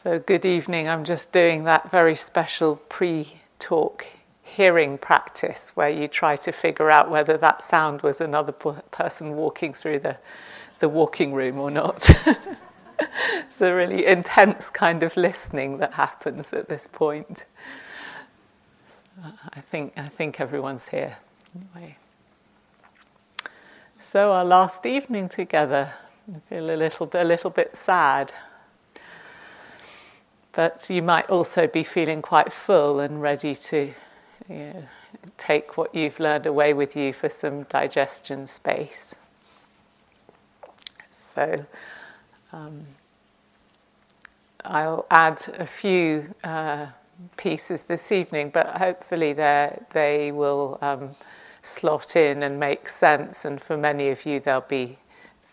So, good evening. I'm just doing that very special pre talk hearing practice where you try to figure out whether that sound was another person walking through the, the walking room or not. it's a really intense kind of listening that happens at this point. I think, I think everyone's here anyway. So, our last evening together, I feel a little, a little bit sad. But you might also be feeling quite full and ready to you know, take what you've learned away with you for some digestion space. So um, I'll add a few uh, pieces this evening, but hopefully they will um, slot in and make sense, and for many of you, they'll be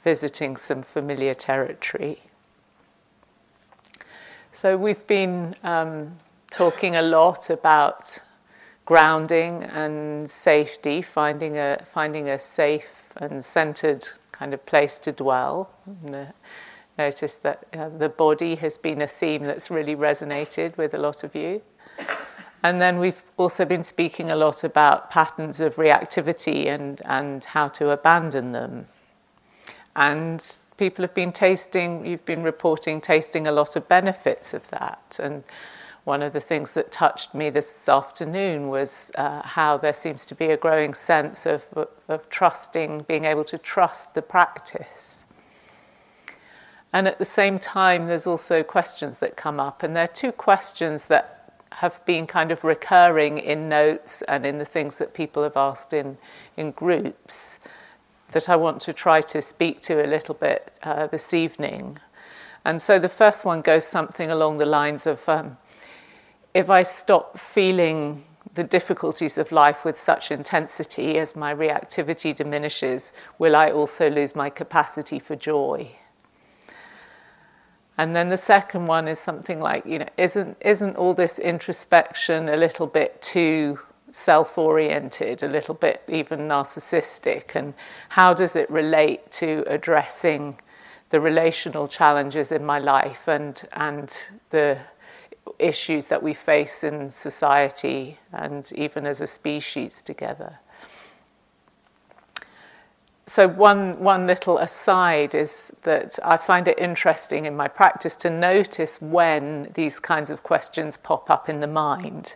visiting some familiar territory. So, we've been um, talking a lot about grounding and safety, finding a, finding a safe and centered kind of place to dwell. Notice that uh, the body has been a theme that's really resonated with a lot of you. And then we've also been speaking a lot about patterns of reactivity and, and how to abandon them. And people have been tasting, you've been reporting tasting a lot of benefits of that. And one of the things that touched me this afternoon was uh, how there seems to be a growing sense of, of trusting, being able to trust the practice. And at the same time, there's also questions that come up, and there are two questions that have been kind of recurring in notes and in the things that people have asked in, in groups that I want to try to speak to a little bit uh, this evening. And so the first one goes something along the lines of um, if I stop feeling the difficulties of life with such intensity as my reactivity diminishes, will I also lose my capacity for joy? And then the second one is something like, you know, isn't, isn't all this introspection a little bit too self oriented, a little bit even narcissistic, and how does it relate to addressing the relational challenges in my life and, and the issues that we face in society and even as a species together. So, one, one little aside is that I find it interesting in my practice to notice when these kinds of questions pop up in the mind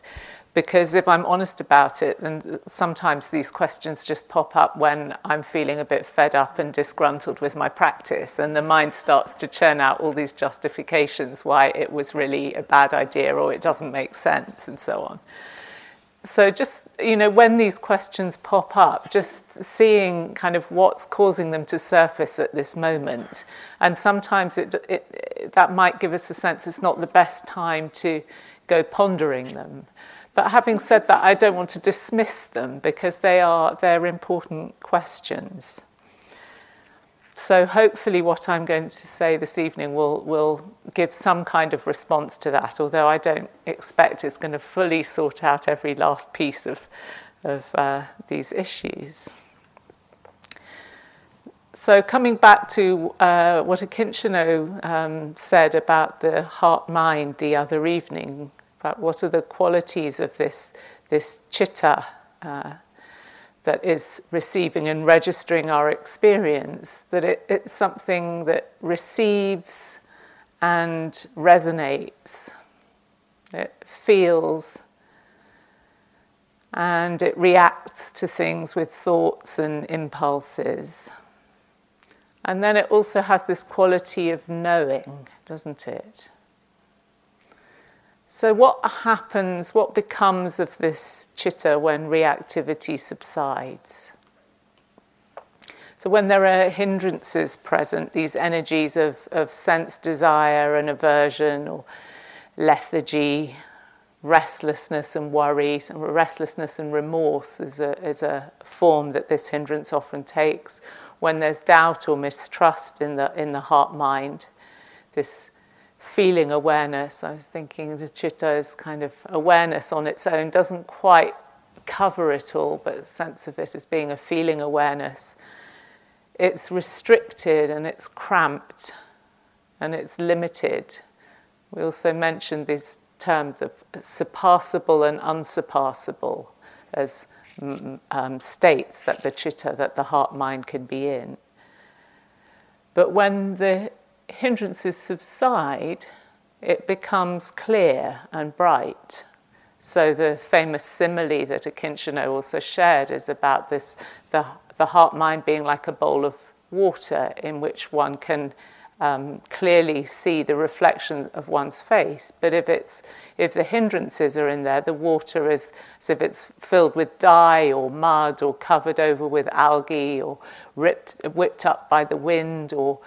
because if I'm honest about it, then sometimes these questions just pop up when I'm feeling a bit fed up and disgruntled with my practice, and the mind starts to churn out all these justifications why it was really a bad idea or it doesn't make sense, and so on. So, just, you know, when these questions pop up, just seeing kind of what's causing them to surface at this moment. And sometimes it, it, that might give us a sense it's not the best time to go pondering them. But having said that, I don't want to dismiss them because they are they're important questions. So hopefully, what I'm going to say this evening will will give some kind of response to that. Although I don't expect it's going to fully sort out every last piece of of uh, these issues. So, coming back to uh, what Akincano um, said about the heart mind the other evening, about what are the qualities of this, this chitta uh, that is receiving and registering our experience, that it, it's something that receives and resonates, it feels and it reacts to things with thoughts and impulses. And then it also has this quality of knowing, doesn't it? So, what happens, what becomes of this chitta when reactivity subsides? So, when there are hindrances present, these energies of, of sense desire and aversion or lethargy, restlessness and worry, and restlessness and remorse is a, is a form that this hindrance often takes. When there's doubt or mistrust in the, in the heart mind, this feeling awareness. I was thinking the chitta is kind of awareness on its own, doesn't quite cover it all, but sense of it as being a feeling awareness. It's restricted and it's cramped and it's limited We also mentioned this term, of surpassable and unsurpassable as um, states that the chitta, that the heart mind can be in. But when the hindrances subside, it becomes clear and bright. So the famous simile that Akincano also shared is about this the, the heart mind being like a bowl of water in which one can um, clearly see the reflection of one's face. But if it's if the hindrances are in there, the water is as if it's filled with dye or mud or covered over with algae or ripped whipped up by the wind or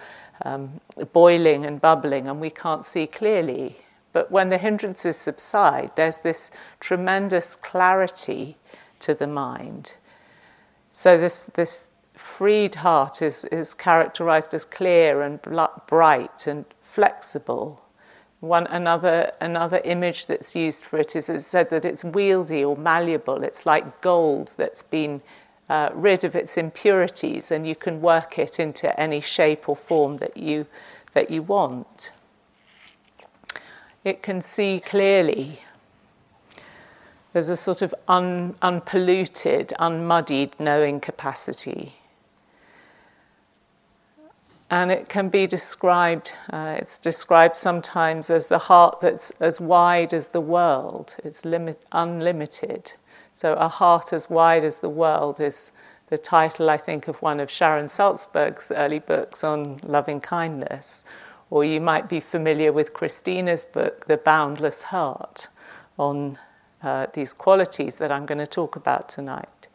um, boiling and bubbling, and we can't see clearly. But when the hindrances subside, there's this tremendous clarity to the mind. So this this freed heart is, is characterized as clear and bright and flexible. One another another image that's used for it is it's said that it's wieldy or malleable. It's like gold that's been uh, rid of its impurities, and you can work it into any shape or form that you that you want. It can see clearly. There's a sort of un, unpolluted, unmuddied knowing capacity and it can be described, uh, it's described sometimes as the heart that's as wide as the world, it's limit, unlimited. So, a heart as wide as the world is the title, I think, of one of Sharon Salzberg's early books on loving kindness. Or you might be familiar with Christina's book, The Boundless Heart, on uh, these qualities that I'm going to talk about tonight.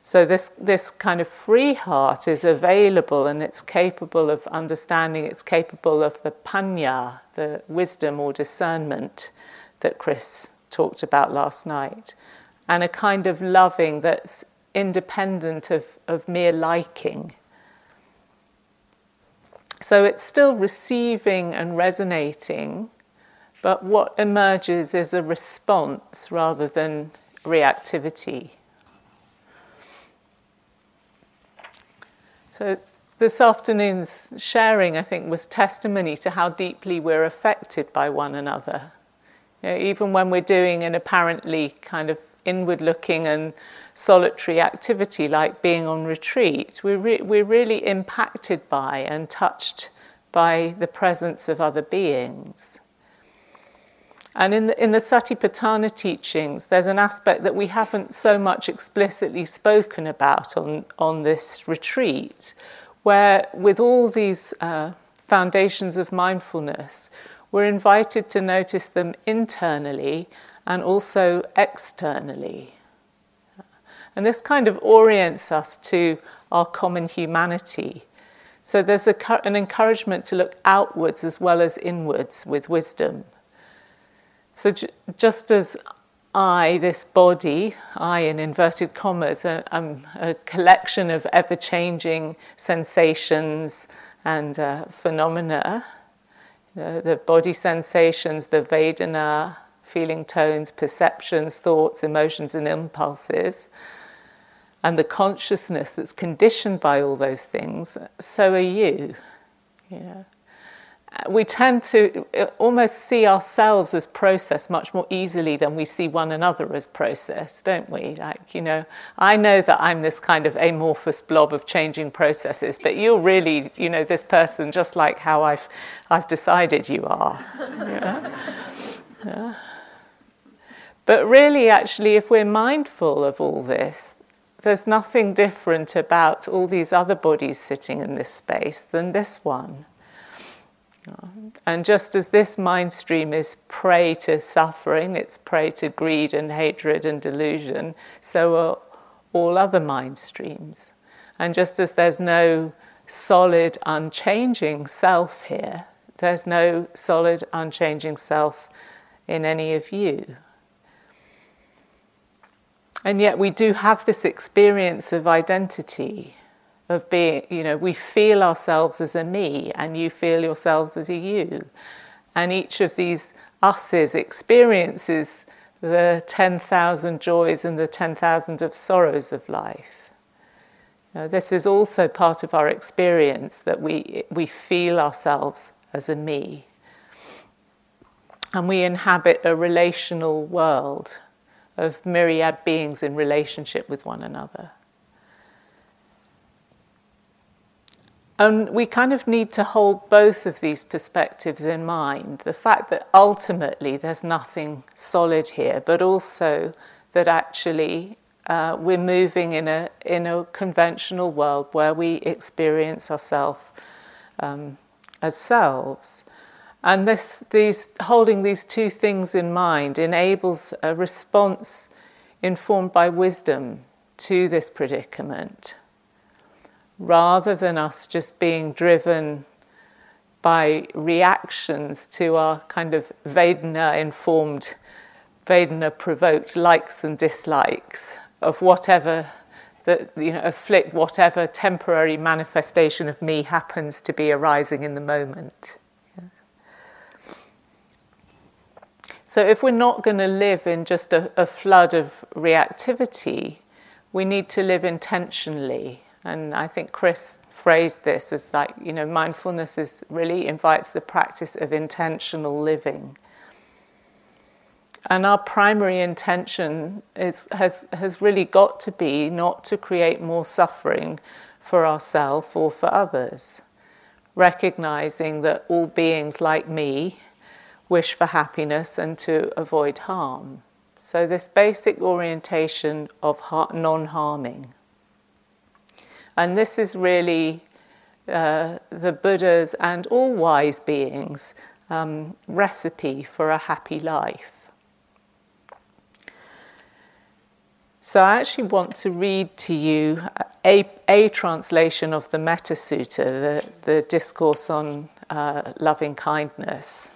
So this this kind of free heart is available and it's capable of understanding. It's capable of the panya, the wisdom or discernment that Chris talked about last night, and a kind of loving that's independent of, of mere liking. So it's still receiving and resonating, but what emerges is a response rather than reactivity. So, this afternoon's sharing, I think, was testimony to how deeply we're affected by one another. You know, even when we're doing an apparently kind of inward looking and solitary activity like being on retreat, we're, re- we're really impacted by and touched by the presence of other beings. And in the, in the Satipatthana teachings, there's an aspect that we haven't so much explicitly spoken about on, on this retreat, where with all these uh, foundations of mindfulness, we're invited to notice them internally and also externally. And this kind of orients us to our common humanity. So there's a, an encouragement to look outwards as well as inwards with wisdom. So, j- just as I, this body, I in inverted commas, am a collection of ever changing sensations and uh, phenomena. The body sensations, the Vedana, feeling tones, perceptions, thoughts, emotions, and impulses, and the consciousness that's conditioned by all those things, so are you. you know we tend to uh, almost see ourselves as process much more easily than we see one another as process, don't we? Like, you know, I know that I'm this kind of amorphous blob of changing processes, but you're really, you know, this person just like how I've, I've decided you are. yeah. yeah. But really, actually, if we're mindful of all this, there's nothing different about all these other bodies sitting in this space than this one. And just as this mind stream is prey to suffering, it's prey to greed and hatred and delusion, so are all other mind streams. And just as there's no solid, unchanging self here, there's no solid, unchanging self in any of you. And yet we do have this experience of identity of being, you know, we feel ourselves as a me and you feel yourselves as a you. And each of these us's experiences the 10,000 joys and the 10,000 of sorrows of life. Know, this is also part of our experience that we, we feel ourselves as a me. and we inhabit a relational world of myriad beings in relationship with one another. And we kind of need to hold both of these perspectives in mind the fact that ultimately there's nothing solid here, but also that actually uh, we're moving in a, in a conventional world where we experience ourselves um, as selves. And this, these, holding these two things in mind enables a response informed by wisdom to this predicament, rather than us just being driven by reactions to our kind of Vedana informed, Vedana provoked likes and dislikes of whatever that you know afflict whatever temporary manifestation of me happens to be arising in the moment. So, if we're not going to live in just a, a, flood of reactivity, we need to live intentionally. And I think Chris phrased this as like, you know, mindfulness is really invites the practice of intentional living. And our primary intention is, has, has really got to be not to create more suffering for ourselves or for others. Recognizing that all beings like me wish for happiness and to avoid harm. So, this basic orientation of non harming. And this is really uh, the Buddha's and all wise beings' um, recipe for a happy life. So, I actually want to read to you a, a translation of the Metta Sutta, the, the discourse on uh, loving kindness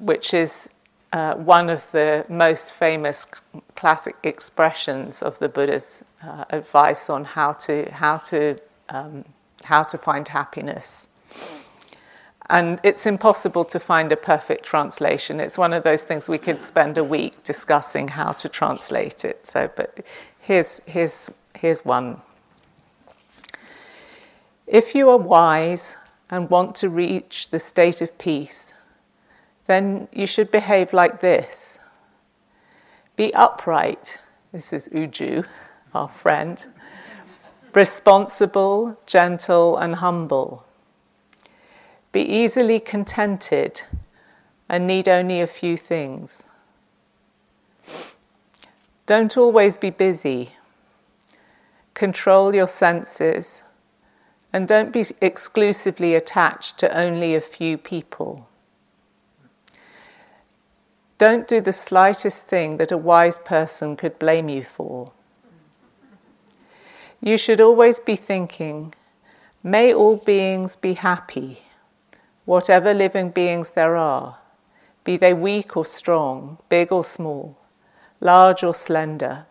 which is uh, one of the most famous classic expressions of the Buddha's uh, advice on how to how to um, how to find happiness. And it's impossible to find a perfect translation. It's one of those things we could spend a week discussing how to translate it. So, but here's here's here's one. If you are wise and want to reach the state of peace then you should behave like this be upright. This is Uju, our friend. Responsible, gentle, and humble. Be easily contented and need only a few things. Don't always be busy. Control your senses and don't be exclusively attached to only a few people. Don't do the slightest thing that a wise person could blame you for. You should always be thinking, May all beings be happy, whatever living beings there are, be they weak or strong, big or small, large or slender,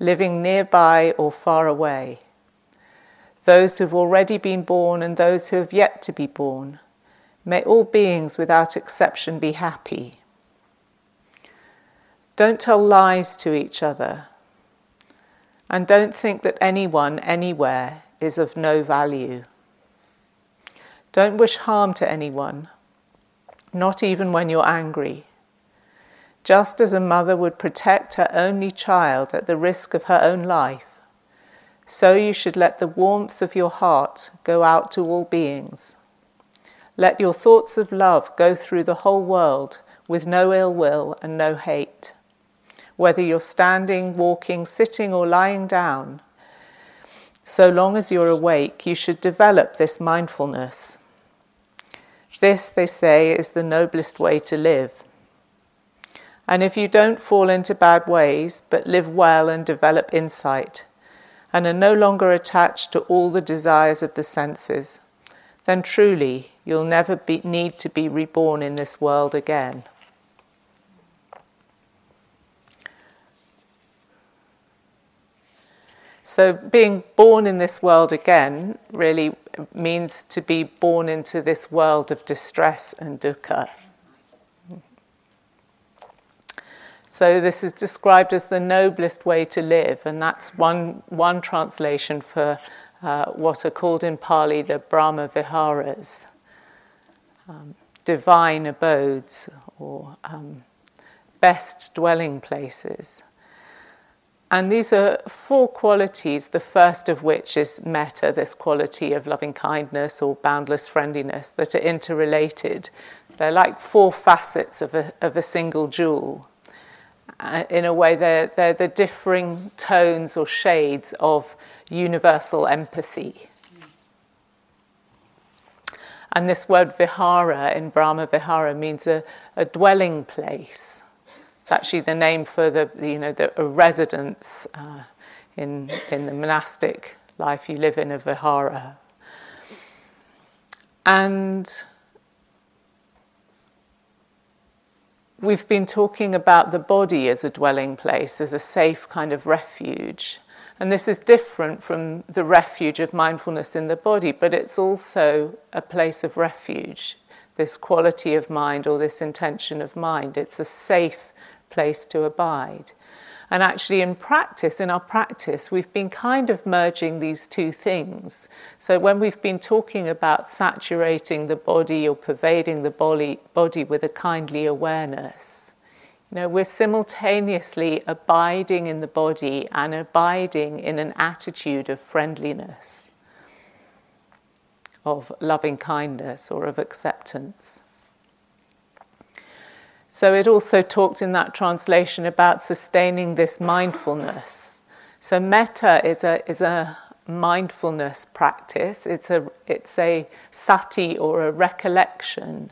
living nearby or far away. Those who have already been born and those who have yet to be born, may all beings without exception be happy. Don't tell lies to each other. And don't think that anyone, anywhere, is of no value. Don't wish harm to anyone, not even when you're angry. Just as a mother would protect her only child at the risk of her own life, so you should let the warmth of your heart go out to all beings. Let your thoughts of love go through the whole world with no ill will and no hate whether you're standing, walking, sitting, or lying down. So long as you're awake, you should develop this mindfulness. This, they say, is the noblest way to live. And if you don't fall into bad ways, but live well and develop insight, and are no longer attached to all the desires of the senses, then truly you'll never be, need to be reborn in this world again. So, being born in this world again really means to be born into this world of distress and dukkha. So, this is described as the noblest way to live, and that's one, one translation for uh, what are called in Pali the Brahma Viharas. Um, divine abodes or um, best dwelling places. And these are four qualities, the first of which is metta, this quality of loving kindness or boundless friendliness, that are interrelated. They're like four facets of a, of a single jewel. Uh, in a way, they're, they're the differing tones or shades of universal empathy. And this word vihara in Brahma Vihara means a, a dwelling place. It's actually the name for the, you know, the residence uh, in, in the monastic life you live in a vihara. And we've been talking about the body as a dwelling place, as a safe kind of refuge. And this is different from the refuge of mindfulness in the body, but it's also a place of refuge, this quality of mind or this intention of mind. It's a safe place to abide. And actually, in practice, in our practice, we've been kind of merging these two things. So, when we've been talking about saturating the body or pervading the body, body with a kindly awareness, you know, we're simultaneously abiding in the body and abiding in an attitude of friendliness, of loving kindness, or of acceptance. So it also talked in that translation about sustaining this mindfulness. So metta is a is a mindfulness practice. It's a it's a sati or a recollection.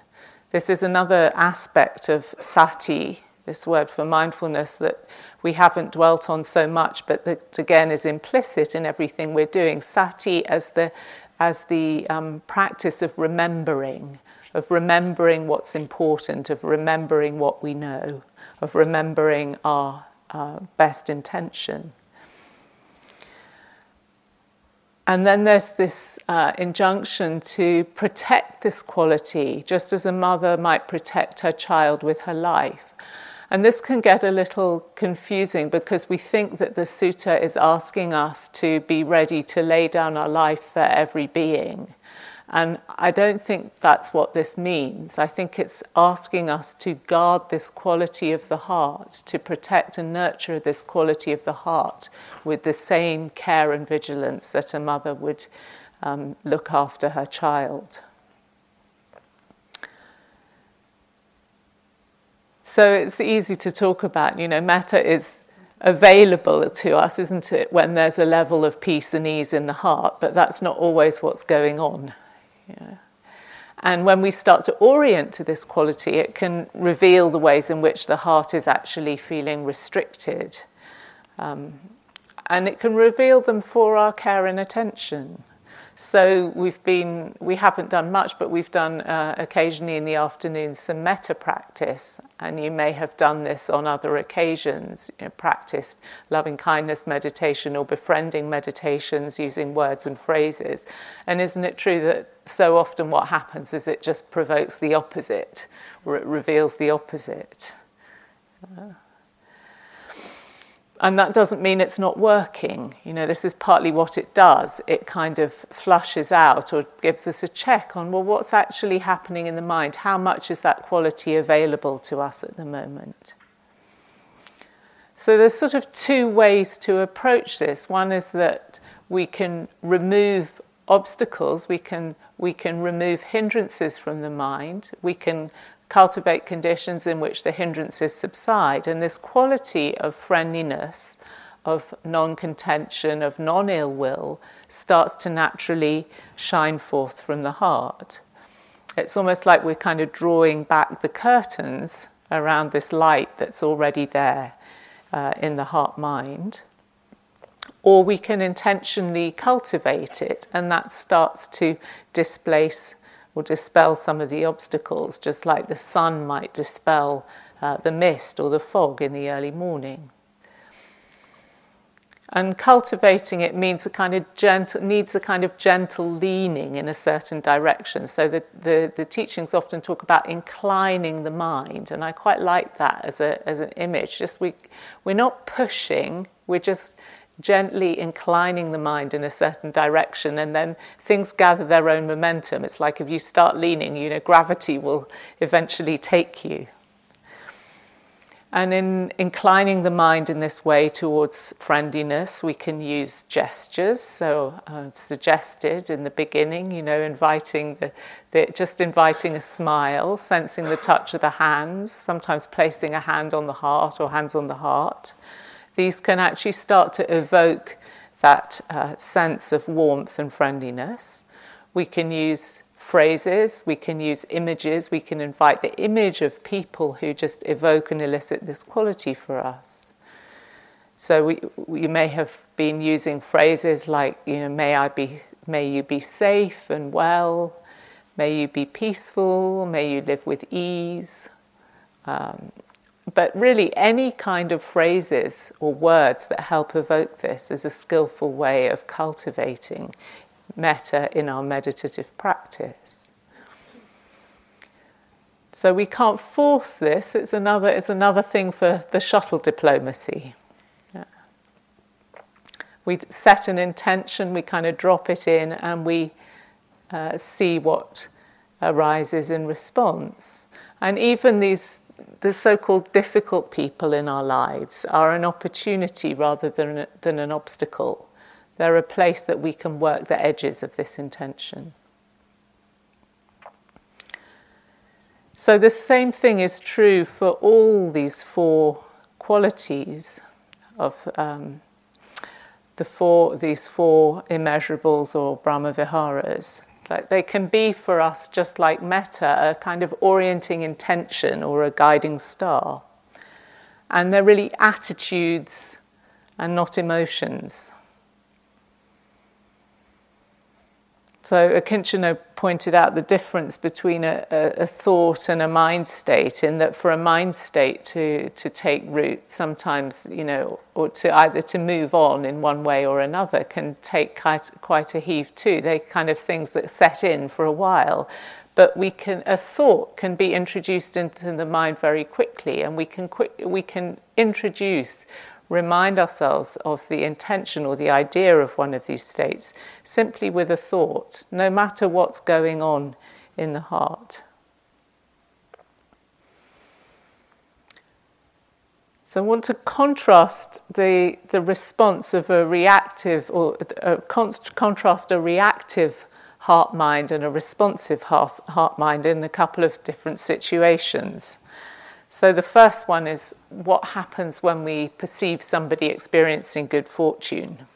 This is another aspect of sati, this word for mindfulness that we haven't dwelt on so much, but that again is implicit in everything we're doing. Sati as the as the um, practice of remembering of remembering what's important, of remembering what we know, of remembering our uh, best intention. And then there's this uh, injunction to protect this quality, just as a mother might protect her child with her life. And this can get a little confusing because we think that the sutta is asking us to be ready to lay down our life for every being. And I don't think that's what this means. I think it's asking us to guard this quality of the heart, to protect and nurture this quality of the heart with the same care and vigilance that a mother would um, look after her child. So it's easy to talk about, you know, metta is available to us, isn't it, when there's a level of peace and ease in the heart, but that's not always what's going on. And when we start to orient to this quality, it can reveal the ways in which the heart is actually feeling restricted. Um, and it can reveal them for our care and attention. So we've been, we haven't done much, but we've done uh, occasionally in the afternoon some metta practice, and you may have done this on other occasions. You know, practiced loving kindness meditation or befriending meditations using words and phrases. And isn't it true that so often what happens is it just provokes the opposite, or it reveals the opposite? Uh, and that doesn't mean it's not working. You know, this is partly what it does. It kind of flushes out or gives us a check on, well, what's actually happening in the mind? How much is that quality available to us at the moment? So there's sort of two ways to approach this. One is that we can remove obstacles, we can, we can remove hindrances from the mind, we can cultivate conditions in which the hindrances subside. And this quality of friendliness, of non contention, of non ill will starts to naturally shine forth from the heart. It's almost like we're kind of drawing back the curtains around this light that's already there uh, in the heart mind. Or we can intentionally cultivate it, and that starts to displace will dispel some of the obstacles, just like the sun might dispel uh, the mist or the fog in the early morning. And cultivating it means a kind of gentle, needs a kind of gentle leaning in a certain direction. So the, the, the teachings often talk about inclining the mind, and I quite like that as, a, as an image. Just we, we're not pushing, we're just gently inclining the mind in a certain direction, and then things gather their own momentum. It's like if you start leaning, you know, gravity will eventually take you. And in inclining the mind in this way towards friendliness, we can use gestures. So I've suggested in the beginning, you know, inviting the, the, just inviting a smile, sensing the touch of the hands, sometimes placing a hand on the heart or hands on the heart. These can actually start to evoke that uh, sense of warmth and friendliness. We can use phrases, we can use images, we can invite the image of people who just evoke and elicit this quality for us. So we, we may have been using phrases like, you know, may I be, may you be safe and well, may you be peaceful, may you live with ease. Um, but really, any kind of phrases or words that help evoke this is a skillful way of cultivating metta in our meditative practice. So we can't force this. It's another, it's another thing for the shuttle diplomacy. Yeah. We set an intention, we kind of drop it in, and we uh, see what arises in response. And even these the so-called difficult people in our lives are an opportunity rather than, than an obstacle. They're a place that we can work the edges of this intention. So, the same thing is true for all these four qualities of um, the four, these four immeasurables or Brahmaviharas. Like they can be for us, just like metta, a kind of orienting intention or a guiding star. And they're really attitudes and not emotions. So Akincano pointed out the difference between a, a, a, thought and a mind state, in that for a mind state to, to take root, sometimes, you know, or to either to move on in one way or another can take quite, quite a heave too. They're kind of things that set in for a while. But we can, a thought can be introduced into the mind very quickly, and we can, quick, we can introduce remind ourselves of the intention or the idea of one of these states simply with a thought, no matter what's going on in the heart. So I want to contrast the, the response of a reactive, or uh, contrast a reactive heart mind and a responsive heart, heart mind in a couple of different situations. So the first one is what happens when we perceive somebody experiencing good fortune.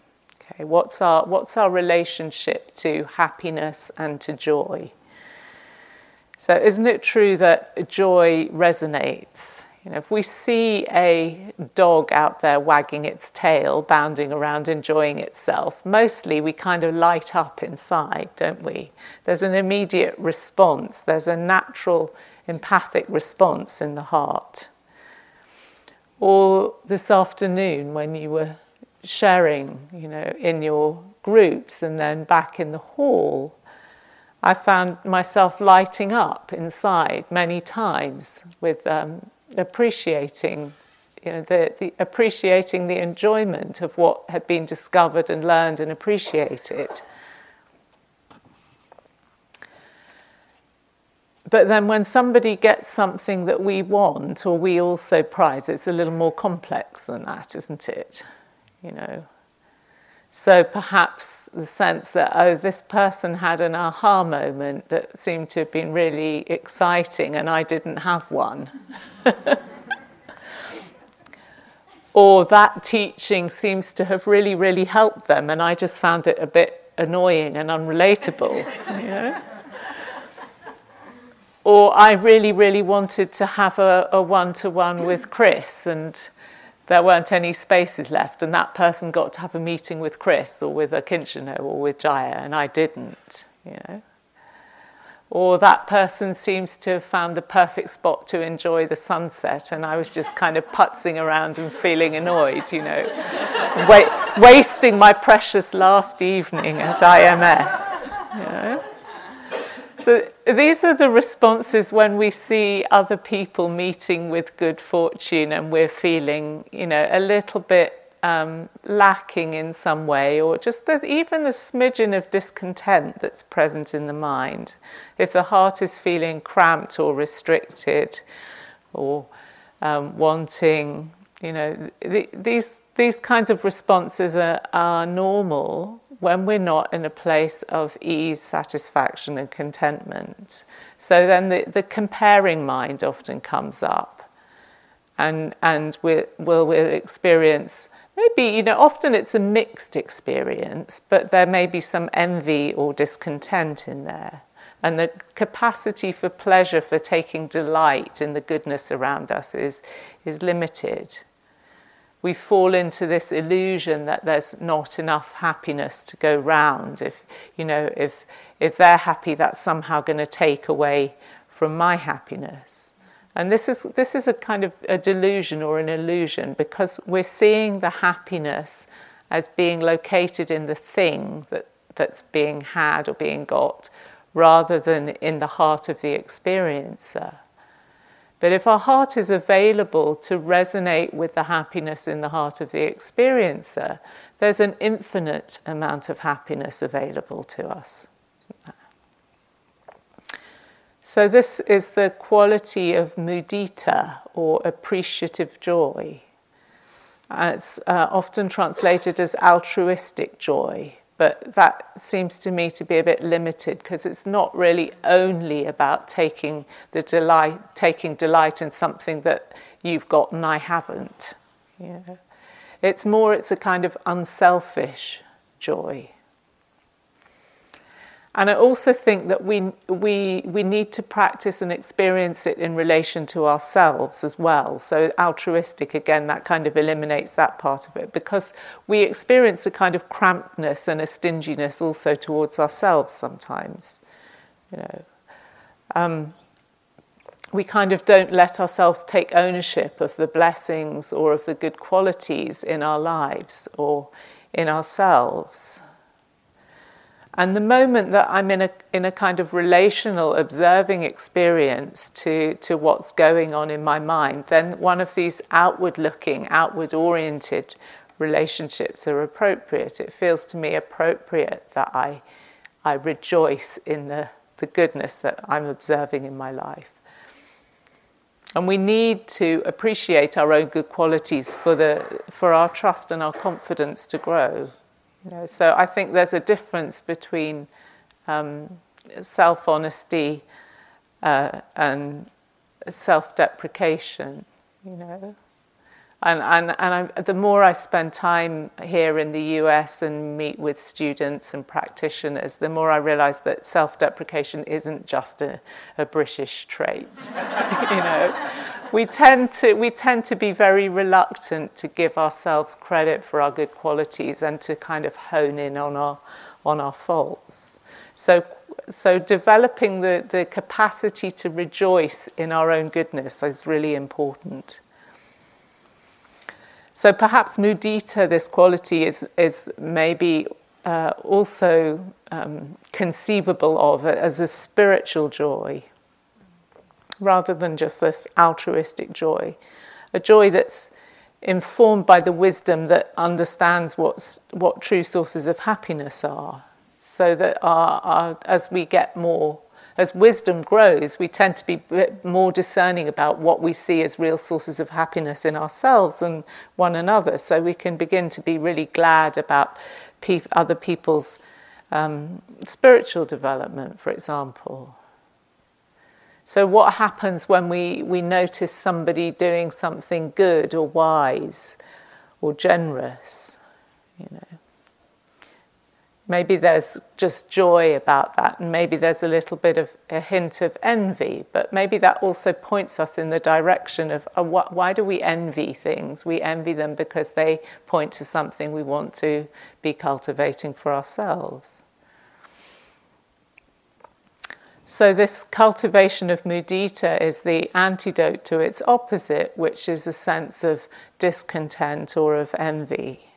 Okay, what's our what's our relationship to happiness and to joy? So isn't it true that joy resonates? You know, if we see a dog out there wagging its tail, bounding around, enjoying itself, mostly we kind of light up inside, don't we? There's an immediate response, there's a natural empathic response in the heart. Or this afternoon when you were sharing, you know, in your groups and then back in the hall, I found myself lighting up inside many times with um, appreciating, you know, the, the appreciating the enjoyment of what had been discovered and learned and appreciated. But then when somebody gets something that we want or we also prize, it's a little more complex than that, isn't it? You know. So perhaps the sense that, oh, this person had an aha moment that seemed to have been really exciting and I didn't have one. or that teaching seems to have really, really helped them and I just found it a bit annoying and unrelatable, you know? Or I really, really wanted to have a one to one with Chris, and there weren't any spaces left, and that person got to have a meeting with Chris or with Akincano or with Jaya, and I didn't, you know. Or that person seems to have found the perfect spot to enjoy the sunset, and I was just kind of putzing around and feeling annoyed, you know, wa- wasting my precious last evening at IMS, you know. So these are the responses when we see other people meeting with good fortune and we're feeling, you know, a little bit um, lacking in some way, or just even the smidgen of discontent that's present in the mind. If the heart is feeling cramped or restricted, or um, wanting, you know, th- these these kinds of responses are, are normal when we're not in a place of ease, satisfaction, and contentment. So then the, the comparing mind often comes up, and and we will we'll experience maybe you know often it's a mixed experience, but there may be some envy or discontent in there, and the capacity for pleasure, for taking delight in the goodness around us, is is limited we fall into this illusion that there's not enough happiness to go round. If you know, if if they're happy, that's somehow going to take away from my happiness. And this is this is a kind of a delusion or an illusion because we're seeing the happiness as being located in the thing that, that's being had or being got, rather than in the heart of the experiencer. But if our heart is available to resonate with the happiness in the heart of the experiencer, there's an infinite amount of happiness available to us. So, this is the quality of mudita or appreciative joy. it's uh, often translated as altruistic joy but that seems to me to be a bit limited because it's not really only about taking the delight, taking delight in something that you've got and I haven't. Know? It's more, it's a kind of unselfish joy. And I also think that we, we, we need to practice and experience it in relation to ourselves as well. So, altruistic, again, that kind of eliminates that part of it because we experience a kind of crampedness and a stinginess also towards ourselves sometimes. You know, um, we kind of don't let ourselves take ownership of the blessings or of the good qualities in our lives or in ourselves. And the moment that I'm in a, in a kind of relational observing experience to, to what's going on in my mind, then one of these outward looking, outward oriented relationships are appropriate. It feels to me appropriate that I, I rejoice in the, the goodness that I'm observing in my life. And we need to appreciate our own good qualities for, the, for our trust and our confidence to grow. You know, so I think there's a difference between um, self honesty uh, and self deprecation. You know, and and and I, the more I spend time here in the U.S. and meet with students and practitioners, the more I realise that self deprecation isn't just a, a British trait. you know we tend to we tend to be very reluctant to give ourselves credit for our good qualities and to kind of hone in on our on our faults. So so developing the, the capacity to rejoice in our own goodness is really important. So perhaps mudita, this quality, is is maybe uh, also um, conceivable of as a spiritual joy rather than just this altruistic joy. A joy that's informed by the wisdom that understands what's, what true sources of happiness are. So that our, our, as we get more, as wisdom grows, we tend to be more discerning about what we see as real sources of happiness in ourselves and one another. So we can begin to be really glad about pe- other people's um, spiritual development, for example. So, what happens when we, we notice somebody doing something good or wise or generous? You know, maybe there's just joy about that, and maybe there's a little bit of a hint of envy, but maybe that also points us in the direction of uh, wh- why do we envy things? We envy them because they point to something we want to be cultivating for ourselves. So, this cultivation of mudita is the antidote to its opposite, which is a sense of discontent or of envy.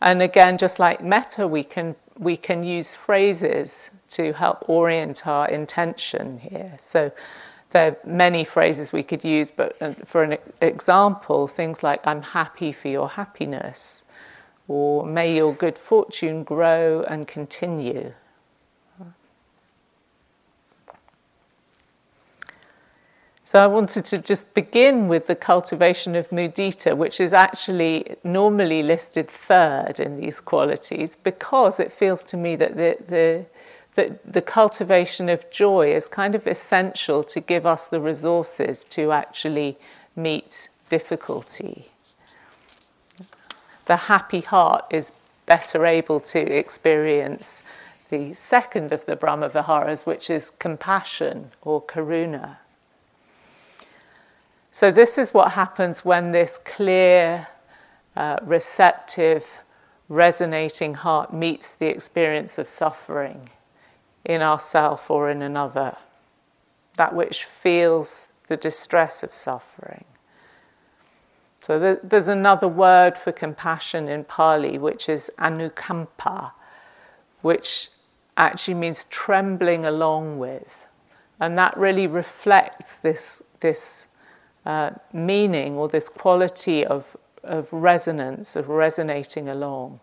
And again, just like metta, we can, we can use phrases to help orient our intention here. So, there are many phrases we could use, but uh, for an example, things like I'm happy for your happiness, or may your good fortune grow and continue. So I wanted to just begin with the cultivation of mudita, which is actually normally listed third in these qualities, because it feels to me that the, the, the, the cultivation of joy is kind of essential to give us the resources to actually meet difficulty. The happy heart is better able to experience the second of the Brahma Viharas, which is compassion or karuna. So, this is what happens when this clear, uh, receptive, resonating heart meets the experience of suffering in ourself or in another, that which feels the distress of suffering. So, there's another word for compassion in Pali, which is anukampa, which actually means trembling along with. And that really reflects this, this uh, meaning or this quality of, of resonance, of resonating along.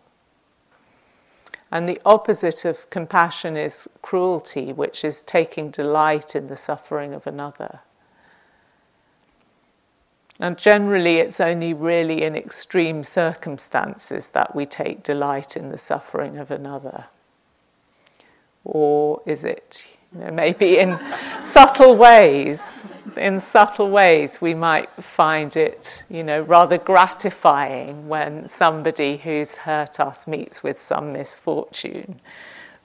And the opposite of compassion is cruelty, which is taking delight in the suffering of another. And generally, it's only really in extreme circumstances that we take delight in the suffering of another. Or is it, you know, maybe in subtle ways. In subtle ways, we might find it, you know, rather gratifying when somebody who's hurt us meets with some misfortune,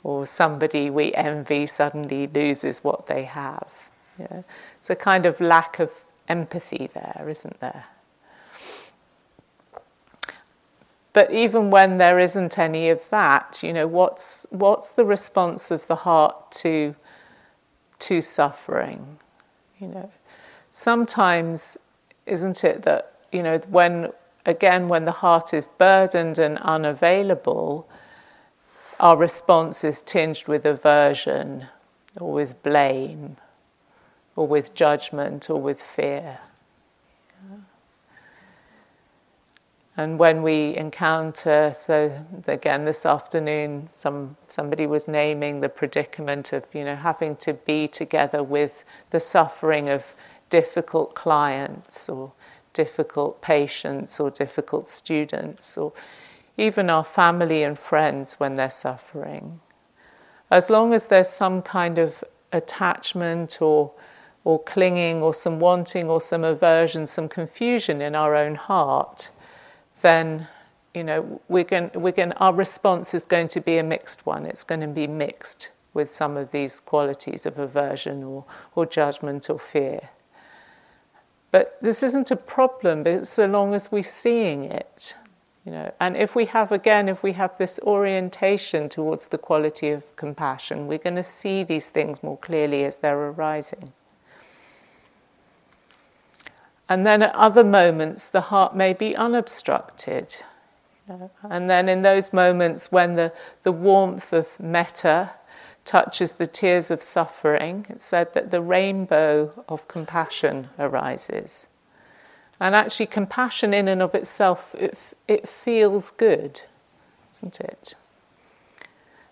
or somebody we envy suddenly loses what they have. It's a kind of lack of empathy there, isn't there? But even when there isn't any of that, you know, what's what's the response of the heart to to suffering. You know, sometimes, isn't it that you know when again when the heart is burdened and unavailable, our response is tinged with aversion, or with blame, or with judgment, or with fear. And when we encounter, so again this afternoon, some somebody was naming the predicament of you know having to be together with the suffering of difficult clients or difficult patients or difficult students or even our family and friends when they're suffering. As long as there's some kind of attachment or or clinging or some wanting or some aversion, some confusion in our own heart then you know we're going, we're going, our response is going to be a mixed one. It's going to be mixed with some of these qualities of aversion or, or judgment or fear. But this isn't a problem, so long as we're seeing it. You know, and if we have again, if we have this orientation towards the quality of compassion, we're going to see these things more clearly as they're arising. And then at other moments, the heart may be unobstructed. And then in those moments when the, the warmth of metta touches the tears of suffering, it's said that the rainbow of compassion arises. And actually, compassion in and of itself, it, it feels good, isn't it?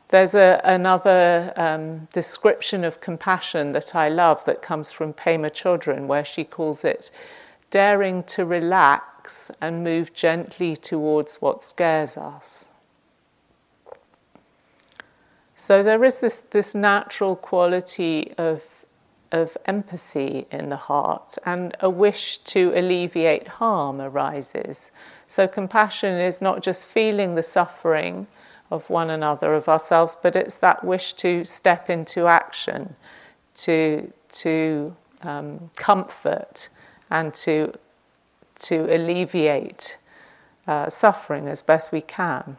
There's a, another um, description of compassion that I love that comes from Pema Chodron, where she calls it daring to relax and move gently towards what scares us. So there is this, this natural quality of, of empathy in the heart, and a wish to alleviate harm arises. So compassion is not just feeling the suffering of one another, of ourselves, but it's that wish to step into action, to, to um, comfort and to, to alleviate uh, suffering as best we can.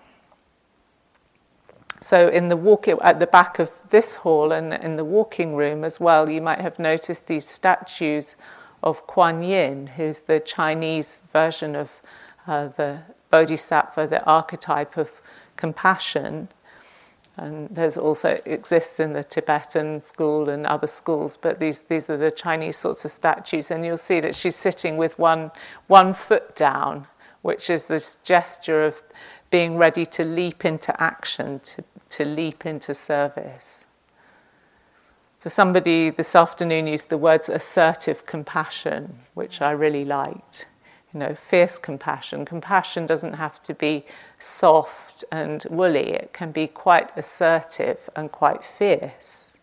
So, in the walk at the back of this hall and in the walking room as well, you might have noticed these statues of Kuan Yin, who's the Chinese version of uh, the Bodhisattva, the archetype of compassion. And there's also exists in the Tibetan school and other schools, but these these are the Chinese sorts of statues, and you'll see that she's sitting with one one foot down, which is this gesture of being ready to leap into action, to to leap into service. So somebody this afternoon used the words assertive compassion, which I really liked you know, fierce compassion. Compassion doesn't have to be soft and woolly, it can be quite assertive and quite fierce.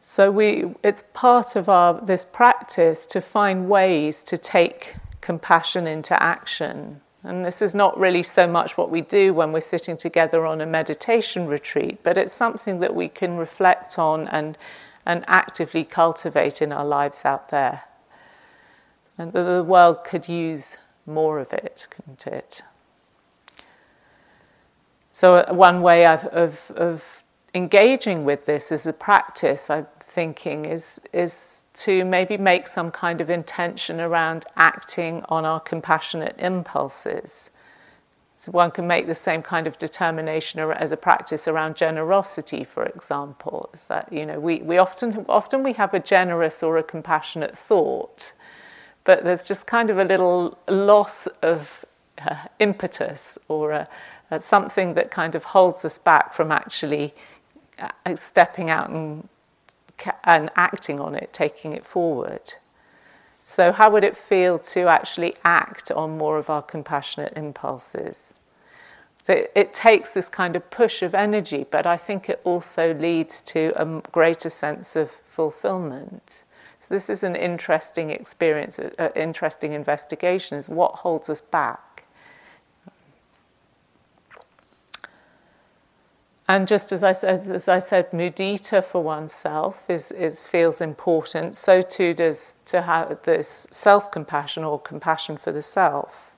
So we, it's part of our, this practice to find ways to take compassion into action. And this is not really so much what we do when we're sitting together on a meditation retreat, but it's something that we can reflect on and and actively cultivate in our lives out there. And that the world could use more of it, couldn't it? So, uh, one way of, of engaging with this as a practice, I'm thinking, is, is to maybe make some kind of intention around acting on our compassionate impulses. So one can make the same kind of determination as a practice around generosity, for example. Is that you know we, we often often we have a generous or a compassionate thought, but there's just kind of a little loss of uh, impetus or a, a something that kind of holds us back from actually uh, stepping out and and acting on it, taking it forward. So, how would it feel to actually act on more of our compassionate impulses? So, it, takes this kind of push of energy, but I think it also leads to a greater sense of fulfillment. So, this is an interesting experience, an interesting investigation is what holds us back. And just as I, as, as I said, mudita for oneself is, is, feels important, so too does to have this self compassion or compassion for the self.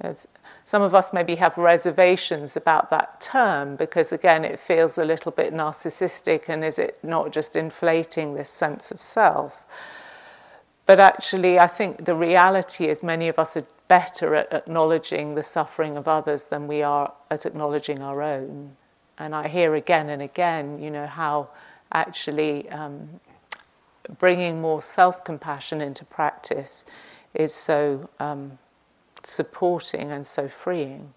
It's, some of us maybe have reservations about that term because, again, it feels a little bit narcissistic and is it not just inflating this sense of self? But actually, I think the reality is many of us are better at acknowledging the suffering of others than we are at acknowledging our own. And I hear again and again, you know, how actually um, bringing more self compassion into practice is so um, supporting and so freeing.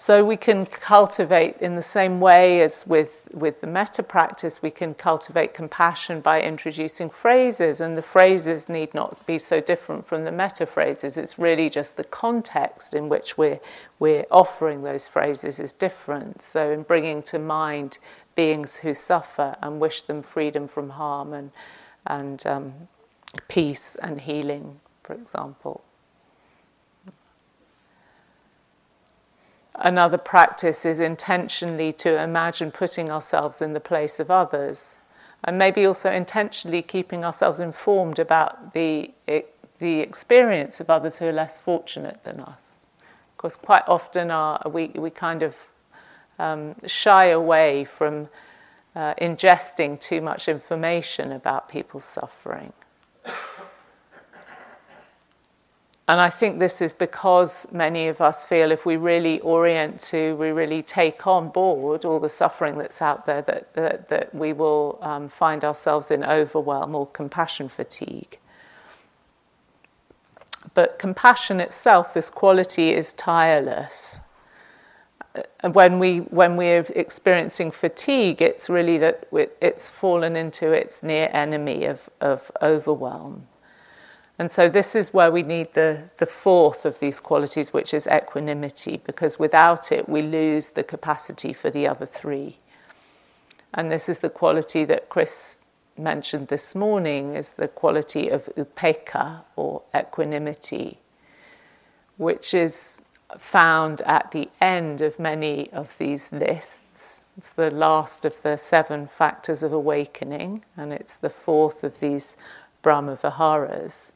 So we can cultivate in the same way as with, with the metta practice, we can cultivate compassion by introducing phrases, and the phrases need not be so different from the metta phrases. It's really just the context in which we're, we're offering those phrases is different. So, in bringing to mind beings who suffer and wish them freedom from harm and, and um, peace and healing, for example. Another practice is intentionally to imagine putting ourselves in the place of others, and maybe also intentionally keeping ourselves informed about the, the experience of others who are less fortunate than us. Of course, quite often our, we, we kind of um, shy away from uh, ingesting too much information about people's suffering. And I think this is because many of us feel if we really orient to, we really take on board all the suffering that's out there, that, that, that we will um, find ourselves in overwhelm or compassion fatigue. But compassion itself, this quality, is tireless. Uh, when we when we're experiencing fatigue, it's really that it's fallen into its near enemy of, of overwhelm. And so this is where we need the, the fourth of these qualities, which is equanimity, because without it we lose the capacity for the other three. And this is the quality that Chris mentioned this morning, is the quality of upekkha or equanimity, which is found at the end of many of these lists. It's the last of the seven factors of awakening, and it's the fourth of these Brahma Viharas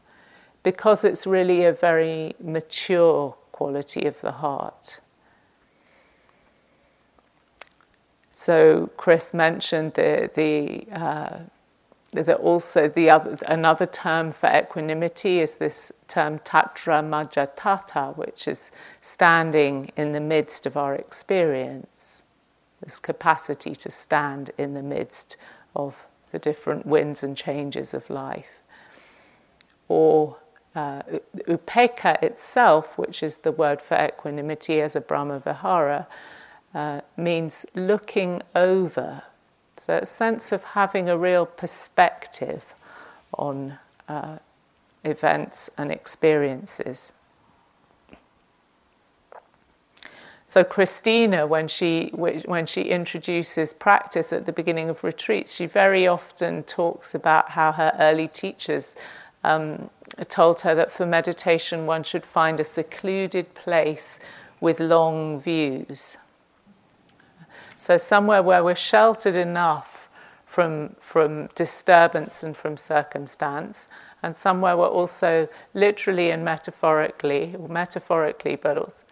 because it's really a very mature quality of the heart. So Chris mentioned the the uh, that also the other, another term for equanimity is this term tatramajjhattata, which is standing in the midst of our experience, this capacity to stand in the midst of the different winds and changes of life. Or uh, upekkha itself, which is the word for equanimity as a Brahma Vihara, uh, means looking over so, a sense of having a real perspective on uh, events and experiences. So Christina, when she when she introduces practice at the beginning of retreats, she very often talks about how her early teachers um, told her that for meditation one should find a secluded place with long views. So, somewhere where we're sheltered enough from, from disturbance and from circumstance, and somewhere where also literally and metaphorically, or metaphorically, but also,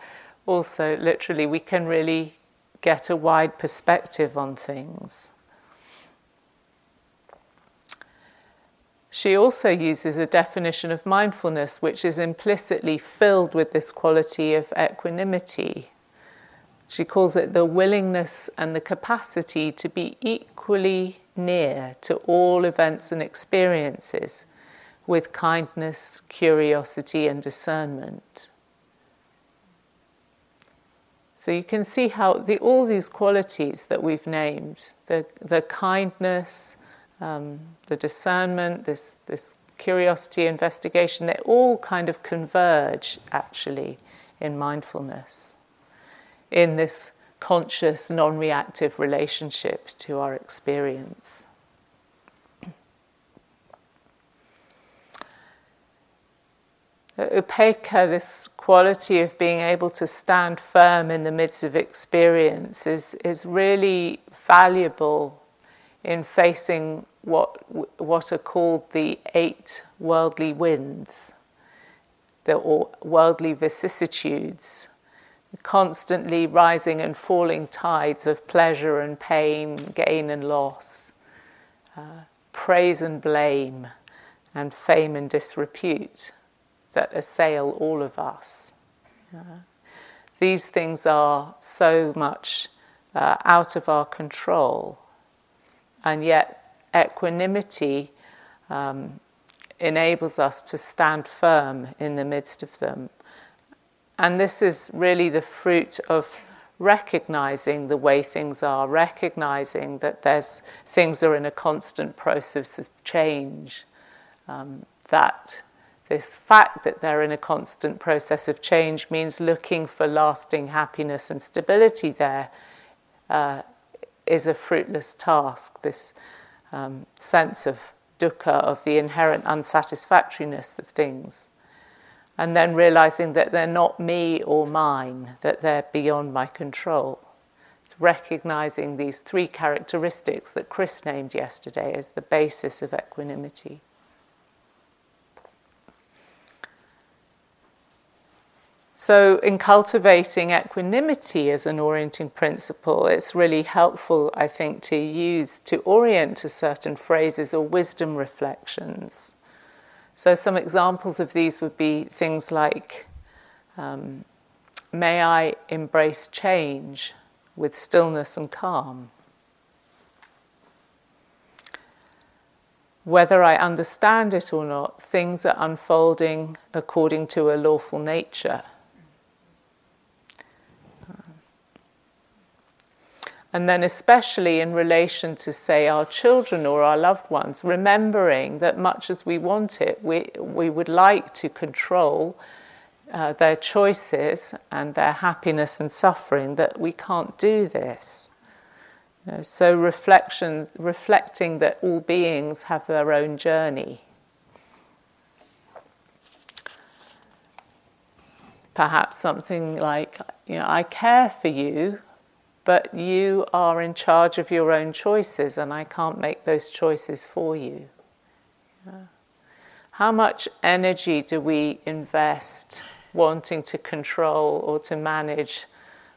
also literally, we can really get a wide perspective on things. She also uses a definition of mindfulness which is implicitly filled with this quality of equanimity she calls it the willingness and the capacity to be equally near to all events and experiences with kindness, curiosity, and discernment. So you can see how the, all these qualities that we've named the, the kindness, um, the discernment, this, this curiosity, investigation they all kind of converge actually in mindfulness in this conscious, non reactive relationship to our experience. Upekkha, this quality of being able to stand firm in the midst of experience, is, is really valuable in facing what, what are called the eight worldly winds, the worldly vicissitudes constantly rising and falling tides of pleasure and pain, gain and loss, uh, praise and blame, and fame and disrepute that assail all of us. Uh, these things are so much uh, out of our control, and yet equanimity um, enables us to stand firm in the midst of them and this is really the fruit of recognizing the way things are, recognizing that there's things are in a constant process of change. Um, that this fact that they're in a constant process of change means looking for lasting happiness and stability there uh, is a fruitless task. This um, sense of dukkha, of the inherent unsatisfactoriness of things and then realizing that they're not me or mine, that they're beyond my control. It's recognizing these three characteristics that Chris named yesterday as the basis of equanimity. So, in cultivating equanimity as an orienting principle, it's really helpful, I think, to use to orient to certain phrases or wisdom reflections. So, some examples of these would be things like um, May I embrace change with stillness and calm? Whether I understand it or not, things are unfolding according to a lawful nature. And then, especially in relation to, say, our children or our loved ones, remembering that much as we want it, we, we would like to control uh, their choices and their happiness and suffering, that we can't do this. You know, so, reflection, reflecting that all beings have their own journey. Perhaps something like, you know, I care for you but you are in charge of your own choices, and I can't make those choices for you. Yeah. How much energy do we invest wanting to control or to manage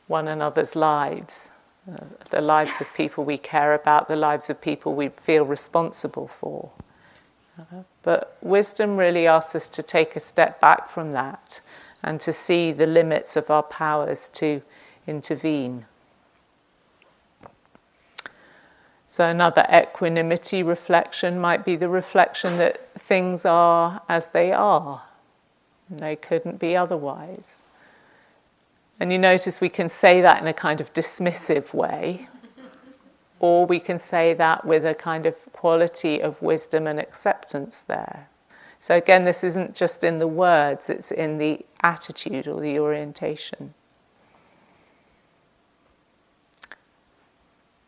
one another's lives? uh, the lives of people we care about, the lives of people we feel responsible for. Uh, but wisdom really asks us to take a step back from that and to see the limits of our powers to intervene. So, another equanimity reflection might be the reflection that things are as they are, they couldn't be otherwise. And you notice we can say that in a kind of dismissive way, or we can say that with a kind of quality of wisdom and acceptance there. So, again, this isn't just in the words, it's in the attitude or the orientation.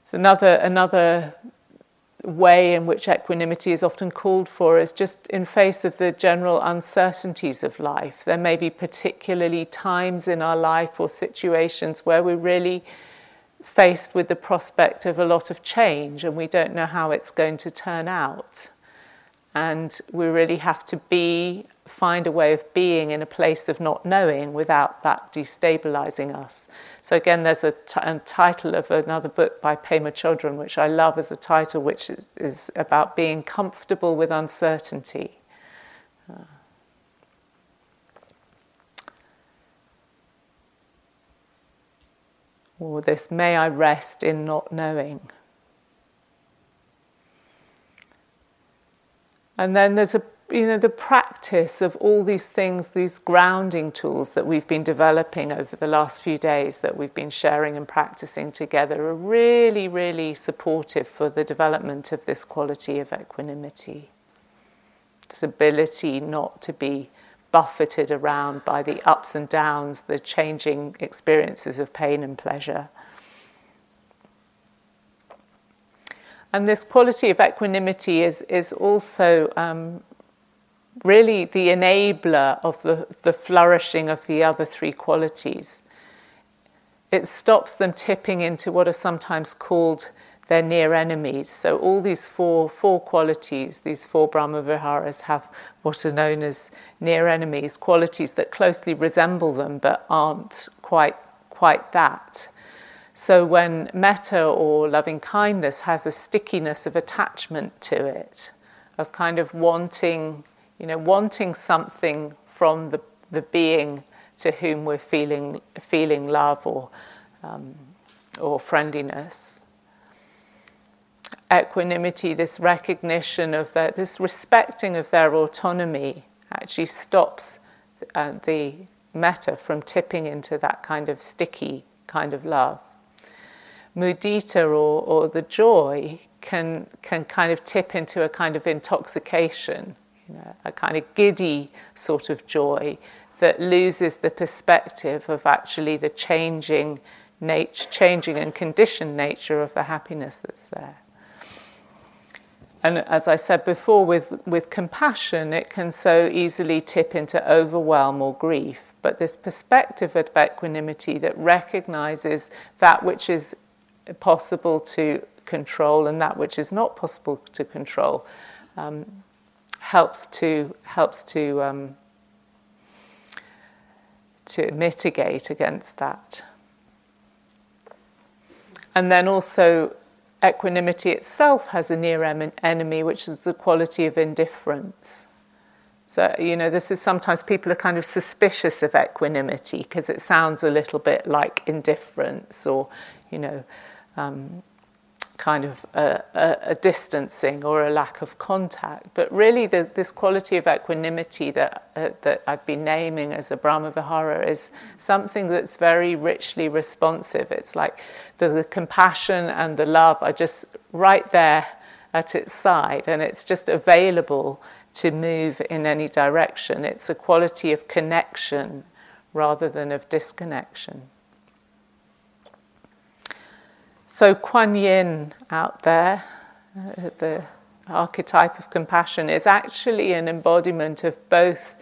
So another another way in which equanimity is often called for is just in face of the general uncertainties of life. There may be particularly times in our life or situations where we're really faced with the prospect of a lot of change and we don't know how it's going to turn out. And we really have to be find a way of being in a place of not knowing without that destabilizing us. So, again, there's a, t- a title of another book by Pema Chodron, which I love as a title, which is, about being comfortable with uncertainty. Uh, or this, may I rest in not knowing. And then there's a you know, the practice of all these things, these grounding tools that we've been developing over the last few days that we've been sharing and practicing together are really, really supportive for the development of this quality of equanimity. This ability not to be buffeted around by the ups and downs, the changing experiences of pain and pleasure. And this quality of equanimity is, is also um, really the enabler of the, the flourishing of the other three qualities. It stops them tipping into what are sometimes called their near enemies. So all these four four qualities, these four Brahma Viharas have what are known as near enemies, qualities that closely resemble them but aren't quite quite that. So when metta or loving kindness has a stickiness of attachment to it, of kind of wanting you know, wanting something from the, the being to whom we're feeling, feeling love or, um, or friendliness. Equanimity, this recognition of their, this respecting of their autonomy, actually stops uh, the metta from tipping into that kind of sticky kind of love. Mudita or, or the joy can, can kind of tip into a kind of intoxication you know, a kind of giddy sort of joy that loses the perspective of actually the changing nature, changing and conditioned nature of the happiness that's there. And as I said before, with, with compassion, it can so easily tip into overwhelm or grief. But this perspective of equanimity that recognizes that which is possible to control and that which is not possible to control um, helps to helps to um, to mitigate against that. And then also, equanimity itself has a near enemy, which is the quality of indifference. So, you know, this is sometimes people are kind of suspicious of equanimity because it sounds a little bit like indifference or, you know, um, kind of a, a, a, distancing or a lack of contact. But really, the, this quality of equanimity that, uh, that I've been naming as a Brahma Vihara is something that's very richly responsive. It's like the, the compassion and the love are just right there at its side, and it's just available to move in any direction. It's a quality of connection rather than of disconnection. So, Kuan Yin out there, uh, the archetype of compassion, is actually an embodiment of both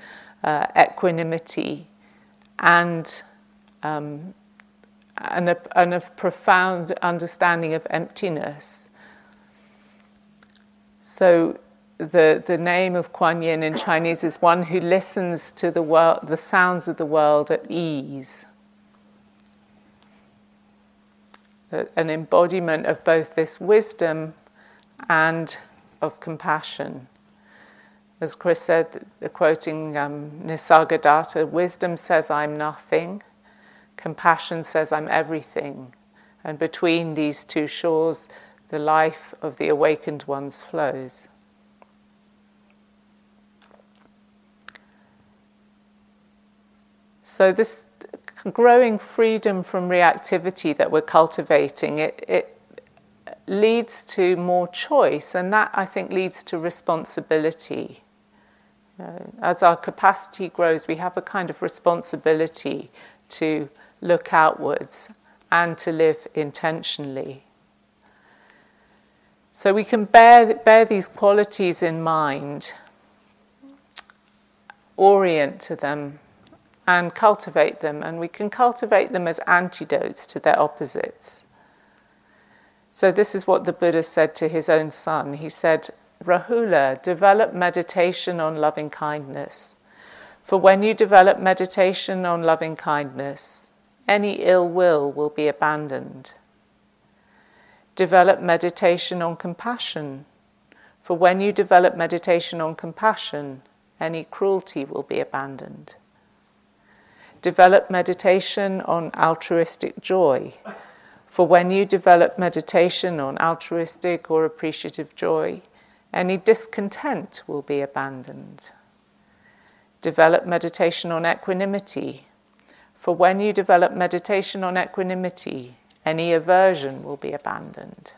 uh, equanimity and, um, and, a, and a profound understanding of emptiness. So, the, the name of Kuan Yin in Chinese is one who listens to the, world, the sounds of the world at ease. An embodiment of both this wisdom and of compassion. As Chris said, quoting um, Nisargadatta, wisdom says, I'm nothing, compassion says, I'm everything. And between these two shores, the life of the awakened ones flows. So, this growing freedom from reactivity that we're cultivating, it, it leads to more choice, and that I think leads to responsibility. Uh, as our capacity grows, we have a kind of responsibility to look outwards and to live intentionally. So we can bear, bear these qualities in mind, orient to them, and cultivate them, and we can cultivate them as antidotes to their opposites. So, this is what the Buddha said to his own son. He said, Rahula, develop meditation on loving kindness. For when you develop meditation on loving kindness, any ill will will be abandoned. Develop meditation on compassion. For when you develop meditation on compassion, any cruelty will be abandoned develop meditation on altruistic joy. For when you develop meditation on altruistic or appreciative joy, any discontent will be abandoned. Develop meditation on equanimity. For when you develop meditation on equanimity, any aversion will be abandoned.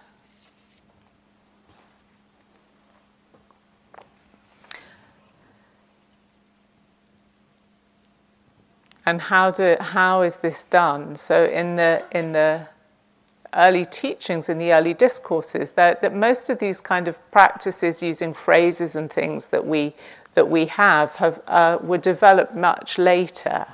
And how do how is this done? So in the in the early teachings, in the early discourses, that, that most of these kind of practices using phrases and things that we that we have have uh, were developed much later.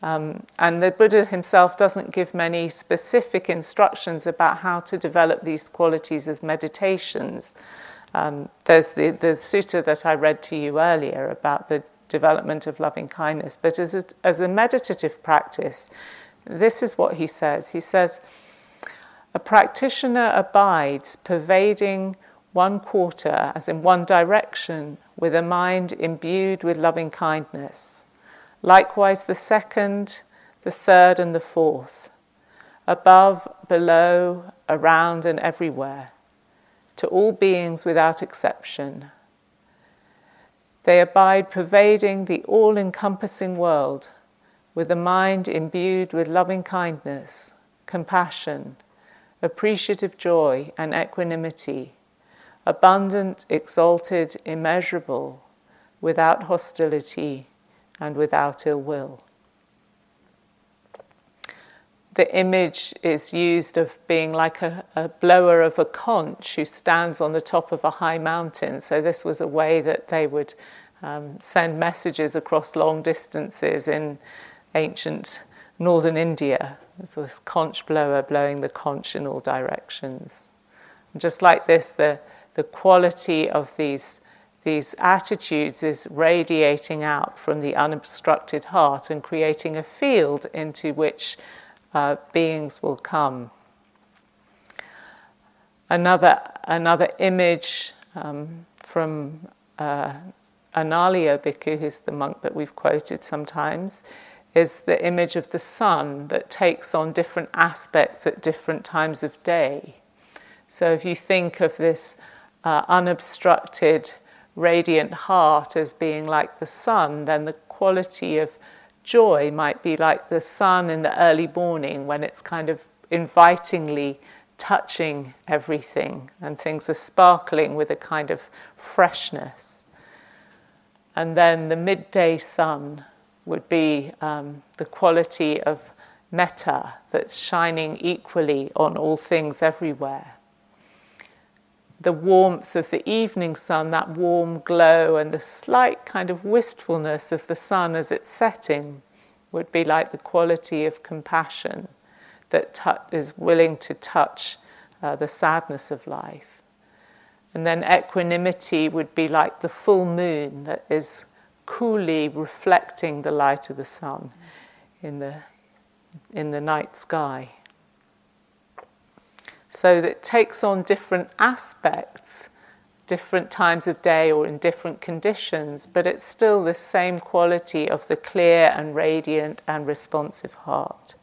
Um, and the Buddha himself doesn't give many specific instructions about how to develop these qualities as meditations. Um, there's the, the sutta that I read to you earlier about the development of loving kindness. But as a, as a meditative practice, this is what he says. He says, A practitioner abides pervading one quarter, as in one direction, with a mind imbued with loving kindness. Likewise, the second, the third, and the fourth, above, below, around, and everywhere, to all beings without exception they abide pervading the all encompassing world with a mind imbued with loving kindness, compassion, appreciative joy, and equanimity, abundant, exalted, immeasurable, without hostility and without ill will. The image is used of being like a, a, blower of a conch who stands on the top of a high mountain. So, this was a way that they would um, send messages across long distances in ancient northern India. There's this conch blower blowing the conch in all directions. And just like this, the, the quality of these, these attitudes is radiating out from the unobstructed heart and creating a field into which uh, beings will come. Another, another image um, from uh, Analayo Bhikkhu, who's the monk that we've quoted sometimes, is the image of the sun that takes on different aspects at different times of day. So if you think of this uh, unobstructed, radiant heart as being like the sun, then the quality of joy might be like the sun in the early morning when it's kind of invitingly touching everything and things are sparkling with a kind of freshness. And then the midday sun would be um, the quality of metta that's shining equally on all things everywhere. The warmth of the evening sun, that warm glow, and the slight kind of wistfulness of the sun as it's setting would be like the quality of compassion that t- is willing to touch uh, the sadness of life. And then equanimity would be like the full moon that is coolly reflecting the light of the sun in the, in the night sky. So that takes on different aspects, different times of day or in different conditions, but it's still the same quality of the clear and radiant and responsive heart.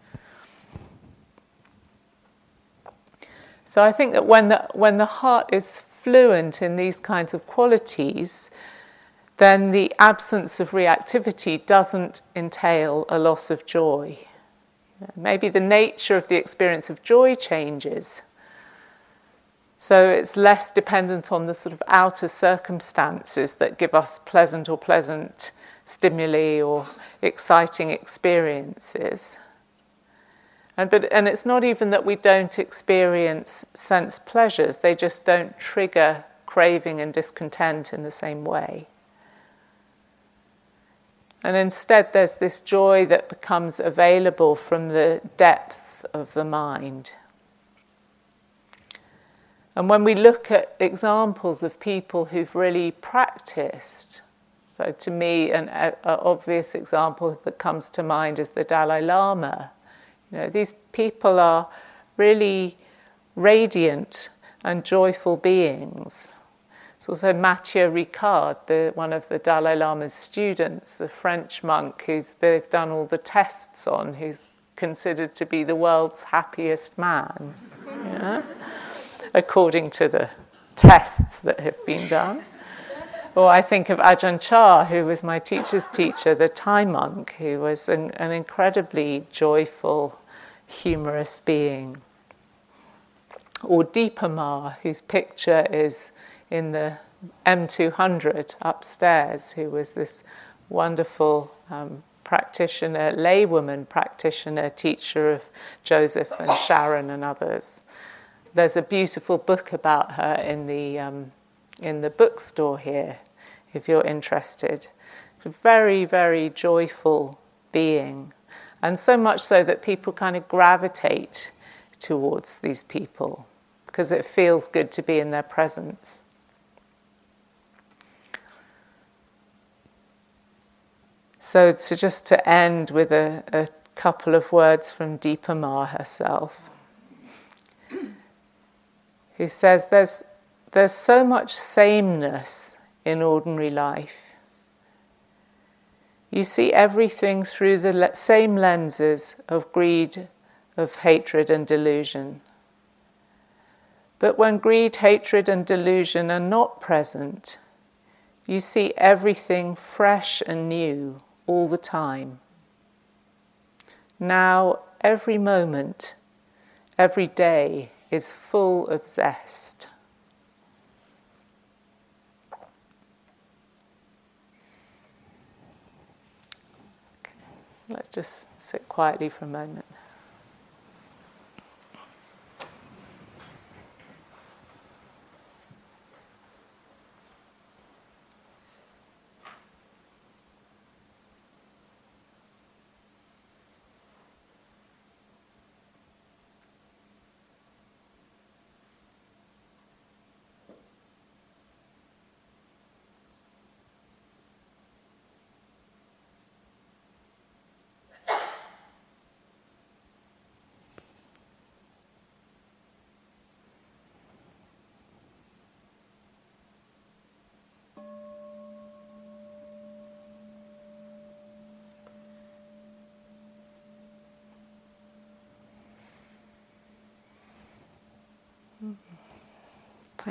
So I think that when the, when the heart is fluent in these kinds of qualities, then the absence of reactivity doesn't entail a loss of joy. Maybe the nature of the experience of joy changes. So it's less dependent on the sort of outer circumstances that give us pleasant or pleasant stimuli or exciting experiences. And, but, and it's not even that we don't experience sense pleasures, they just don't trigger craving and discontent in the same way. And instead, there's this joy that becomes available from the depths of the mind. And when we look at examples of people who've really practiced, so to me, an a, a obvious example that comes to mind is the Dalai Lama. You know, these people are really radiant and joyful beings. It's also Matthieu Ricard, the, one of the Dalai Lama's students, the French monk who's they've done all the tests on, who's considered to be the world's happiest man, yeah? According to the tests that have been done. Or I think of Ajahn Chah, who was my teacher's teacher, the Thai monk, who was an, an incredibly joyful, humorous being. Or Dipa Ma, whose picture is in the M200 upstairs, who was this wonderful um, practitioner, laywoman practitioner, teacher of Joseph and Sharon and others. There's a beautiful book about her in the, um, in the bookstore here, if you're interested. It's a very, very joyful being, and so much so that people kind of gravitate towards these people because it feels good to be in their presence. So, to just to end with a, a couple of words from Dipa Ma herself, who says there's, there's so much sameness in ordinary life. You see everything through the le- same lenses of greed, of hatred, and delusion. But when greed, hatred, and delusion are not present, you see everything fresh and new all the time. Now, every moment, every day is full of zest. Okay. Let's just sit quietly for a moment.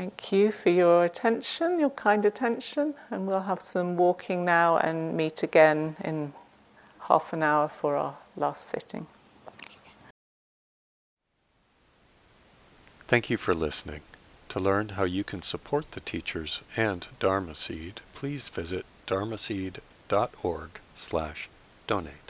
Thank you for your attention, your kind attention, and we'll have some walking now and meet again in half an hour for our last sitting. Thank you for listening. To learn how you can support the teachers and Dharma Seed, please visit dharma dharmaseed.org slash donate.